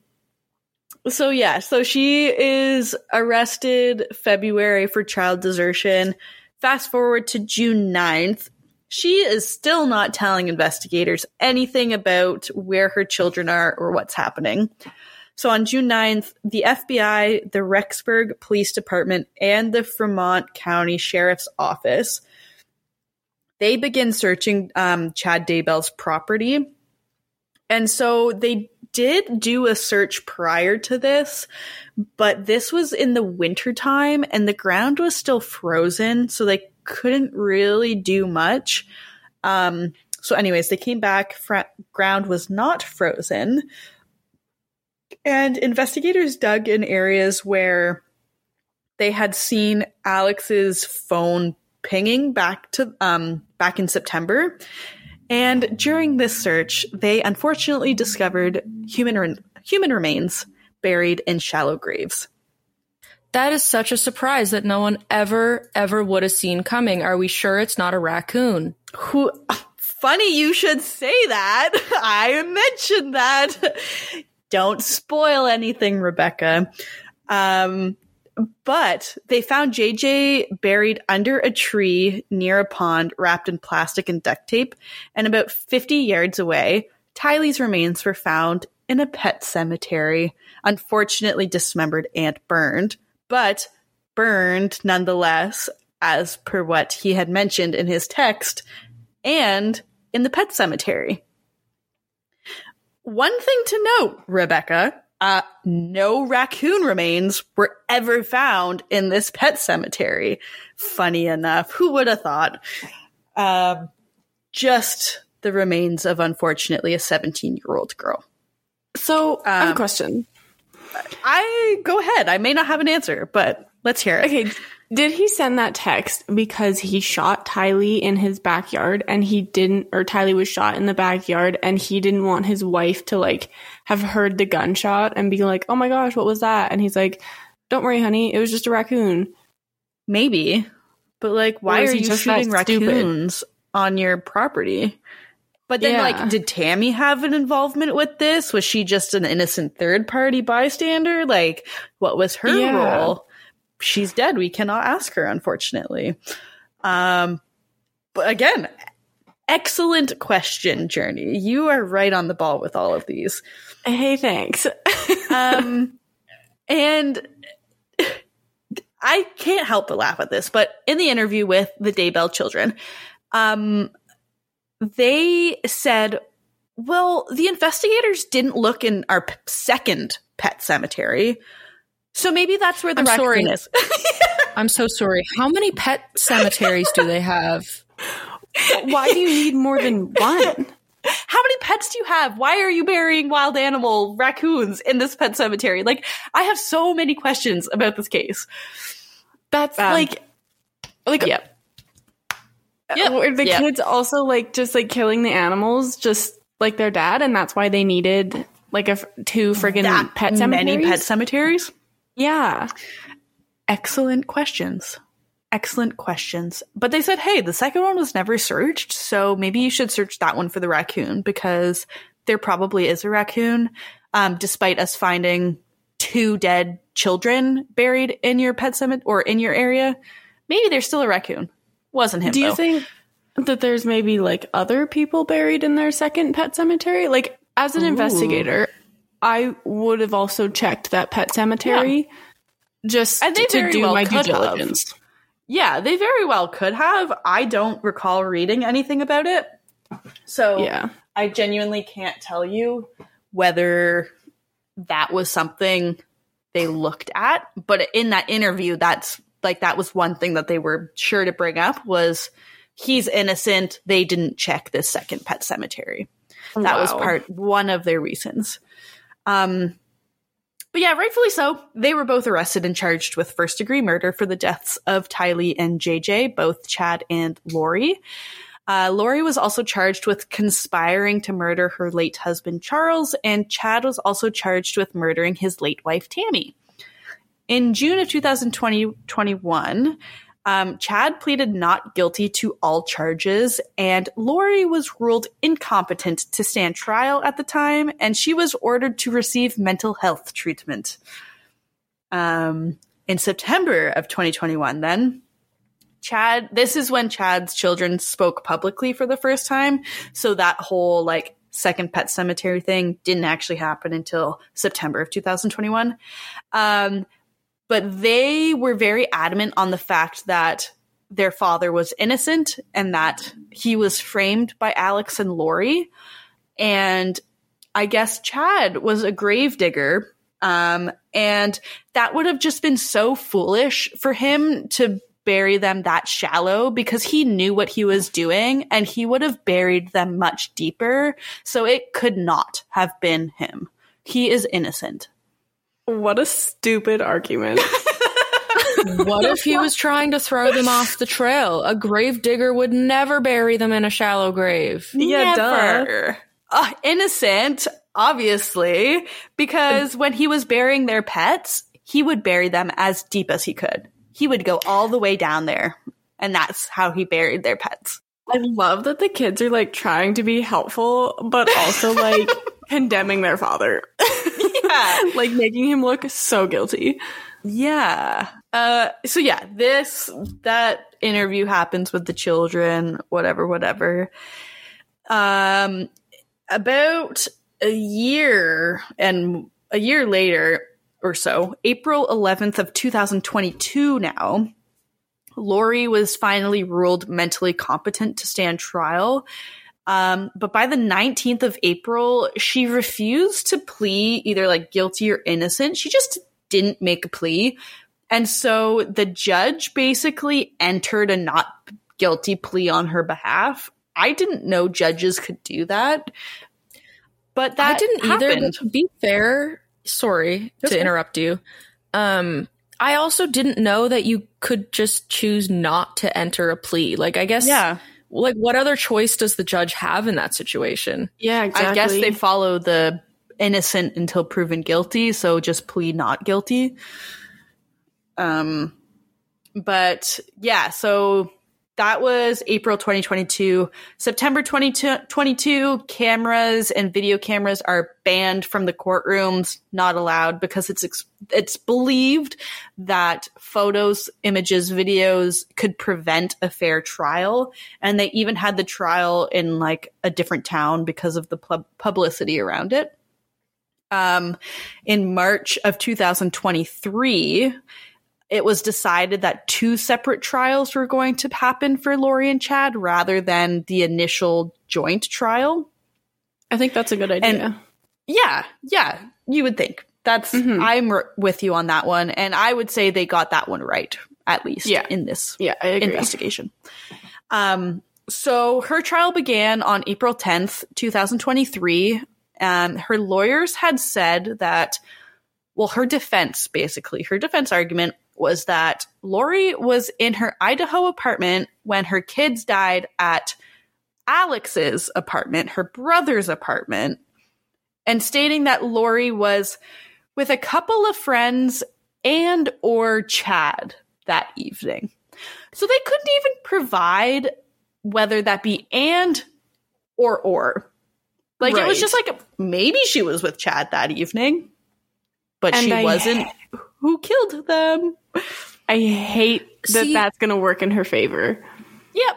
so yeah, so she is arrested February for child desertion. Fast forward to June 9th. She is still not telling investigators anything about where her children are or what's happening. So on June 9th, the FBI, the Rexburg Police Department, and the Fremont County Sheriff's Office, they begin searching um, Chad Daybell's property. And so they did do a search prior to this, but this was in the wintertime and the ground was still frozen, so they couldn't really do much. Um, so, anyways, they came back, fr- ground was not frozen, and investigators dug in areas where they had seen Alex's phone pinging back to um, back in September. And during this search, they unfortunately discovered human re- human remains buried in shallow graves. That is such a surprise that no one ever ever would have seen coming. Are we sure it's not a raccoon? Who funny you should say that. I mentioned that. Don't spoil anything, Rebecca. Um, but they found JJ buried under a tree near a pond wrapped in plastic and duct tape. And about 50 yards away, Tylee's remains were found in a pet cemetery, unfortunately dismembered and burned, but burned nonetheless, as per what he had mentioned in his text, and in the pet cemetery. One thing to note, Rebecca, uh, no raccoon remains were ever found in this pet cemetery. Funny enough, who would have thought? Um, just the remains of, unfortunately, a 17 year old girl. So, um, I have a um, question. I go ahead. I may not have an answer, but let's hear it. Okay. Did he send that text because he shot Tylee in his backyard and he didn't, or Tylee was shot in the backyard and he didn't want his wife to like have heard the gunshot and be like, oh my gosh, what was that? And he's like, don't worry, honey, it was just a raccoon. Maybe. But like, why are you shooting raccoons stupid? on your property? But then, yeah. like, did Tammy have an involvement with this? Was she just an innocent third party bystander? Like, what was her yeah. role? She's dead. We cannot ask her, unfortunately. Um, but again, excellent question, Journey. You are right on the ball with all of these. Hey, thanks. um, and I can't help but laugh at this, but in the interview with the Daybell children, um, they said, well, the investigators didn't look in our p- second pet cemetery. So maybe that's where the I'm raccoon sorry. is. I'm so sorry. How many pet cemeteries do they have? Why do you need more than one? How many pets do you have? Why are you burying wild animal raccoons in this pet cemetery? Like, I have so many questions about this case. That's um, like, like, yeah. Yeah. Were the yep. kids also like just like killing the animals, just like their dad, and that's why they needed like a two friggin' that pet cemeteries? Many pet cemeteries. Yeah. Excellent questions. Excellent questions. But they said, hey, the second one was never searched, so maybe you should search that one for the raccoon because there probably is a raccoon, um, despite us finding two dead children buried in your pet cemetery or in your area. Maybe there's still a raccoon. Wasn't him. Do you though. think that there's maybe like other people buried in their second pet cemetery? Like, as an Ooh. investigator, I would have also checked that pet cemetery yeah. just and they to do well my due diligence. Have. Yeah, they very well could have. I don't recall reading anything about it. So yeah. I genuinely can't tell you whether that was something they looked at. But in that interview, that's like that was one thing that they were sure to bring up was he's innocent. They didn't check this second pet cemetery. That wow. was part one of their reasons. Um, but yeah, rightfully so. They were both arrested and charged with first degree murder for the deaths of Tylee and JJ, both Chad and Lori. Uh, Lori was also charged with conspiring to murder her late husband Charles, and Chad was also charged with murdering his late wife Tammy. In June of 2021, um, Chad pleaded not guilty to all charges, and Lori was ruled incompetent to stand trial at the time, and she was ordered to receive mental health treatment. Um, in September of 2021, then, Chad, this is when Chad's children spoke publicly for the first time. So that whole like second pet cemetery thing didn't actually happen until September of 2021. Um, but they were very adamant on the fact that their father was innocent and that he was framed by Alex and Lori. And I guess Chad was a gravedigger. Um, and that would have just been so foolish for him to bury them that shallow because he knew what he was doing and he would have buried them much deeper. So it could not have been him. He is innocent. What a stupid argument. what if he was trying to throw them off the trail? A grave digger would never bury them in a shallow grave. Yeah, never. Uh, innocent, obviously, because when he was burying their pets, he would bury them as deep as he could he would go all the way down there. And that's how he buried their pets. I love that the kids are like trying to be helpful, but also like condemning their father. Yeah. like making him look so guilty. Yeah. Uh, so yeah, this, that interview happens with the children, whatever, whatever. Um, about a year and a year later, or so, April 11th of 2022 now, Lori was finally ruled mentally competent to stand trial. Um, but by the 19th of April, she refused to plea either like guilty or innocent. She just didn't make a plea. And so the judge basically entered a not guilty plea on her behalf. I didn't know judges could do that. But that I didn't happened. either. To be fair, sorry That's to interrupt you. Um, I also didn't know that you could just choose not to enter a plea. Like, I guess, yeah. Like, what other choice does the judge have in that situation? Yeah, exactly. I guess they follow the innocent until proven guilty, so just plead not guilty. Um, but yeah, so that was April 2022. September 2022, cameras and video cameras are banned from the courtrooms, not allowed because it's it's believed that photos, images, videos could prevent a fair trial, and they even had the trial in like a different town because of the pub- publicity around it. Um, in March of 2023, it was decided that two separate trials were going to happen for Lori and Chad rather than the initial joint trial. I think that's a good idea. And yeah, yeah, you would think. That's mm-hmm. I'm r- with you on that one and I would say they got that one right at least yeah. in this yeah, investigation. Um so her trial began on April 10th, 2023. Um her lawyers had said that well, her defense, basically, her defense argument was that Lori was in her Idaho apartment when her kids died at Alex's apartment, her brother's apartment, and stating that Lori was with a couple of friends and or Chad that evening. So they couldn't even provide whether that be and or or. Like right. it was just like maybe she was with Chad that evening, but and she I, wasn't. Who killed them? I hate that See, that's going to work in her favor. Yep.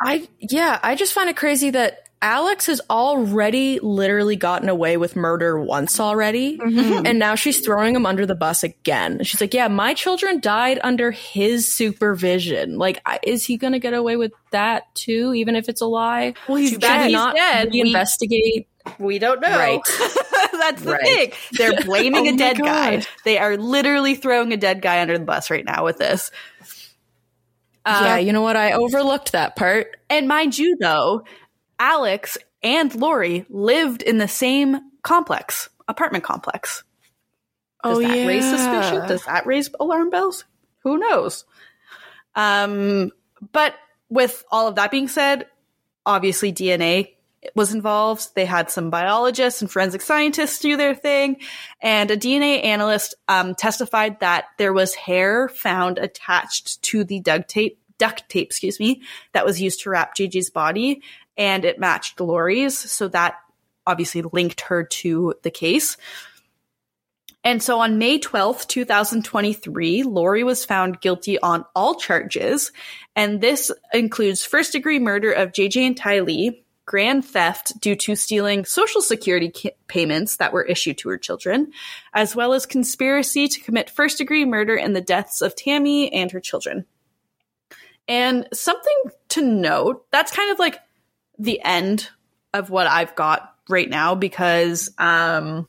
I yeah, I just find it crazy that Alex has already literally gotten away with murder once already, mm-hmm. and now she's throwing him under the bus again. She's like, "Yeah, my children died under his supervision. Like, is he going to get away with that too, even if it's a lie? Well, he's dead. He's not dead. Investigate. We don't know. Right. That's the right. thing. They're blaming oh a dead guy. They are literally throwing a dead guy under the bus right now with this. Uh, yeah, you know what? I overlooked that part. And mind you, though, Alex and Lori lived in the same complex, apartment complex. Does oh, that yeah. raise suspicion? Does that raise alarm bells? Who knows? Um, but with all of that being said, obviously DNA was involved. They had some biologists and forensic scientists do their thing, and a DNA analyst um, testified that there was hair found attached to the duct tape, duct tape, excuse me, that was used to wrap JJ's body, and it matched Lori's, so that obviously linked her to the case. And so on May 12th, 2023, Lori was found guilty on all charges. And this includes first degree murder of JJ and Tylee, grand theft due to stealing social security ca- payments that were issued to her children, as well as conspiracy to commit first degree murder in the deaths of Tammy and her children. And something to note, that's kind of like the end of what I've got right now because um,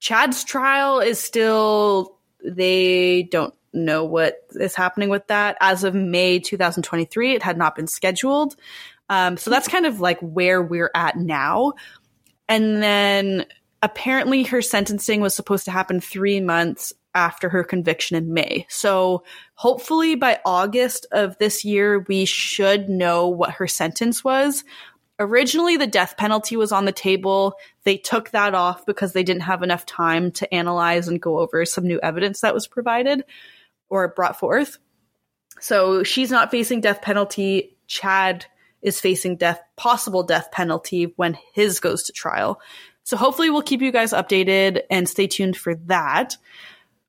Chad's trial is still, they don't know what is happening with that. As of May 2023, it had not been scheduled. Um, so that's kind of like where we're at now. And then apparently her sentencing was supposed to happen three months after her conviction in May. So hopefully by August of this year, we should know what her sentence was. Originally, the death penalty was on the table. They took that off because they didn't have enough time to analyze and go over some new evidence that was provided or brought forth. So she's not facing death penalty. Chad is facing death, possible death penalty when his goes to trial. So hopefully we'll keep you guys updated and stay tuned for that.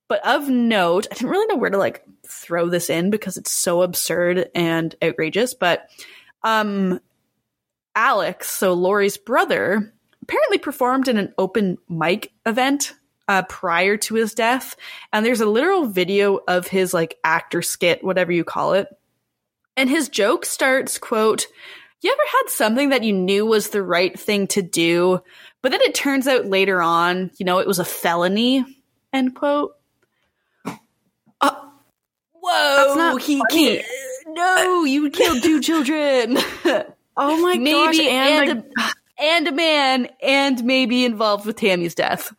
But of note, I didn't really know where to like throw this in because it's so absurd and outrageous. But um Alex, so Lori's brother, apparently performed in an open mic event uh, prior to his death. And there's a literal video of his like actor skit, whatever you call it, and his joke starts, quote, You ever had something that you knew was the right thing to do, but then it turns out later on, you know, it was a felony, end quote. Uh, whoa, he can't. No, you killed two children. oh my maybe gosh, and, and, a, and a man, and maybe involved with Tammy's death.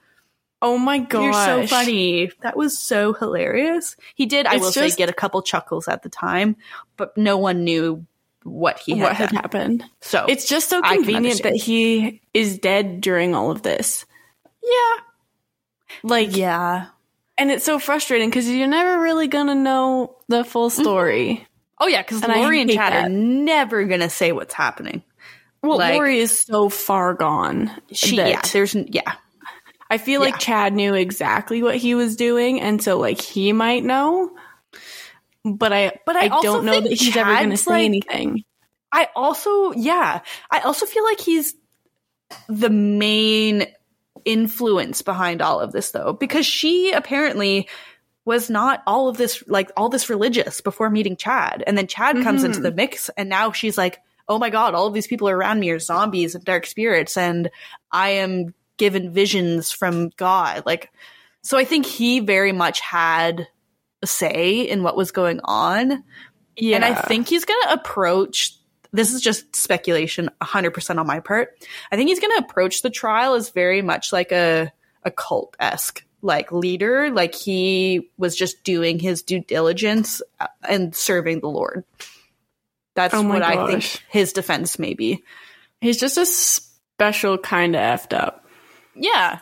Oh my god, you're so funny. That was so hilarious. He did, it's I will just, say, get a couple chuckles at the time, but no one knew what he had what had happened. So it's just so convenient that he is dead during all of this. Yeah, like yeah, and it's so frustrating because you're never really gonna know the full mm-hmm. story. Mm-hmm. Oh yeah, because Lori and Chad that. are never gonna say what's happening. Well, like, Lori is so far gone. She, yeah, there's yeah, I feel yeah. like Chad knew exactly what he was doing, and so like he might know, but I but I, I don't know that he's Chad's ever going to say like, anything. I also yeah, I also feel like he's the main influence behind all of this though because she apparently was not all of this like all this religious before meeting Chad and then Chad mm-hmm. comes into the mm-hmm. mix and now she's like oh my god all of these people around me are zombies and dark spirits and I am given visions from God. Like, so I think he very much had a say in what was going on. Yeah. And I think he's going to approach this is just speculation 100% on my part. I think he's going to approach the trial as very much like a a cult esque like leader, like he was just doing his due diligence uh, and serving the Lord. That's oh what gosh. I think his defense may be. He's just a special kind of effed up. Yeah.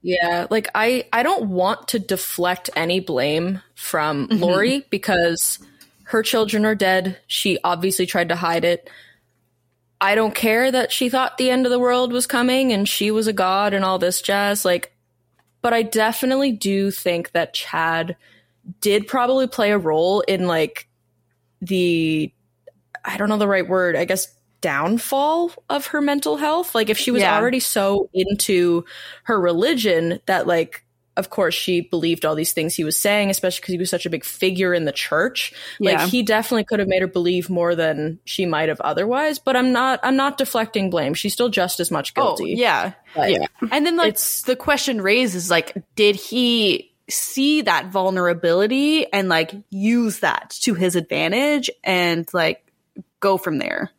Yeah, like I I don't want to deflect any blame from mm-hmm. Lori because her children are dead. She obviously tried to hide it. I don't care that she thought the end of the world was coming and she was a god and all this jazz like but I definitely do think that Chad did probably play a role in like the I don't know the right word. I guess downfall of her mental health. Like if she was yeah. already so into her religion that like of course she believed all these things he was saying, especially because he was such a big figure in the church. Yeah. Like he definitely could have made her believe more than she might have otherwise. But I'm not I'm not deflecting blame. She's still just as much oh, guilty. Oh, yeah. But yeah. And then like it's, the question raised is like, did he see that vulnerability and like use that to his advantage and like go from there?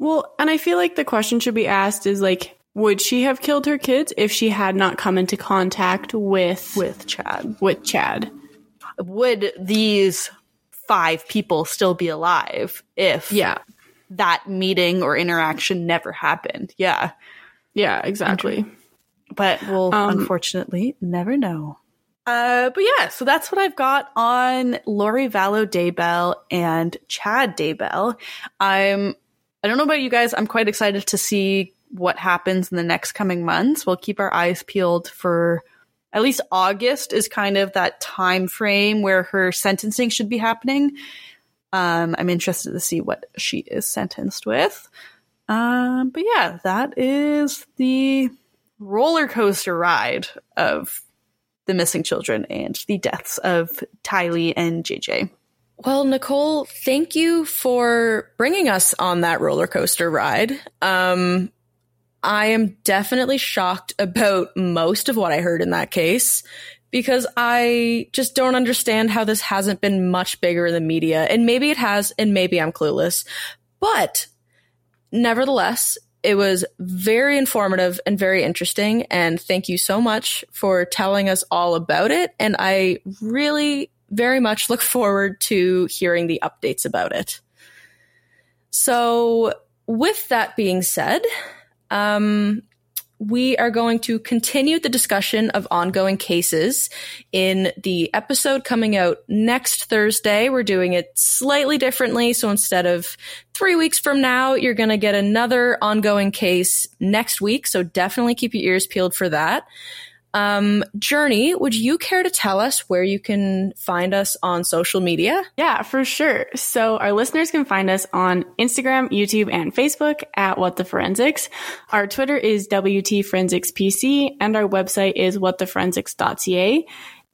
Well, and I feel like the question should be asked is like, would she have killed her kids if she had not come into contact with with Chad? With Chad. Would these five people still be alive if yeah that meeting or interaction never happened? Yeah. Yeah, exactly. But we'll um, unfortunately never know. Uh, but yeah, so that's what I've got on Lori Vallow Daybell and Chad Daybell. I'm, I don't know about you guys. I'm quite excited to see what happens in the next coming months. We'll keep our eyes peeled for at least August is kind of that time frame where her sentencing should be happening. Um, I'm interested to see what she is sentenced with. Um, but yeah, that is the roller coaster ride of the missing children and the deaths of Tylee and JJ. Well, Nicole, thank you for bringing us on that roller coaster ride. Um, I am definitely shocked about most of what I heard in that case because I just don't understand how this hasn't been much bigger in the media. And maybe it has, and maybe I'm clueless. But nevertheless, it was very informative and very interesting. And thank you so much for telling us all about it. And I really very much look forward to hearing the updates about it. So, with that being said, um, we are going to continue the discussion of ongoing cases in the episode coming out next Thursday. We're doing it slightly differently. So instead of three weeks from now, you're going to get another ongoing case next week. So definitely keep your ears peeled for that. Um, Journey, would you care to tell us where you can find us on social media? Yeah, for sure. So our listeners can find us on Instagram, YouTube, and Facebook at What the Forensics. Our Twitter is WT Forensics PC, and our website is whattheforensics.ca.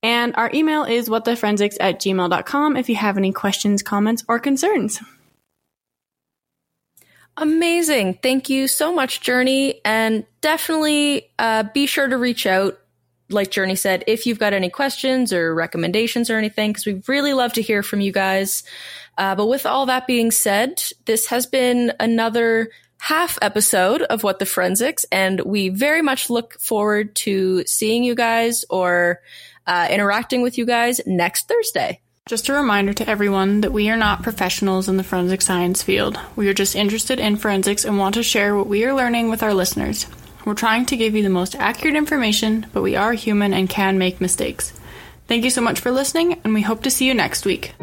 And our email is whattheforensics at gmail.com if you have any questions, comments, or concerns. Amazing. Thank you so much, Journey. And definitely uh, be sure to reach out like Journey said, if you've got any questions or recommendations or anything, because we really love to hear from you guys. Uh, but with all that being said, this has been another half episode of What the Forensics, and we very much look forward to seeing you guys or uh, interacting with you guys next Thursday. Just a reminder to everyone that we are not professionals in the forensic science field. We are just interested in forensics and want to share what we are learning with our listeners. We're trying to give you the most accurate information, but we are human and can make mistakes. Thank you so much for listening, and we hope to see you next week.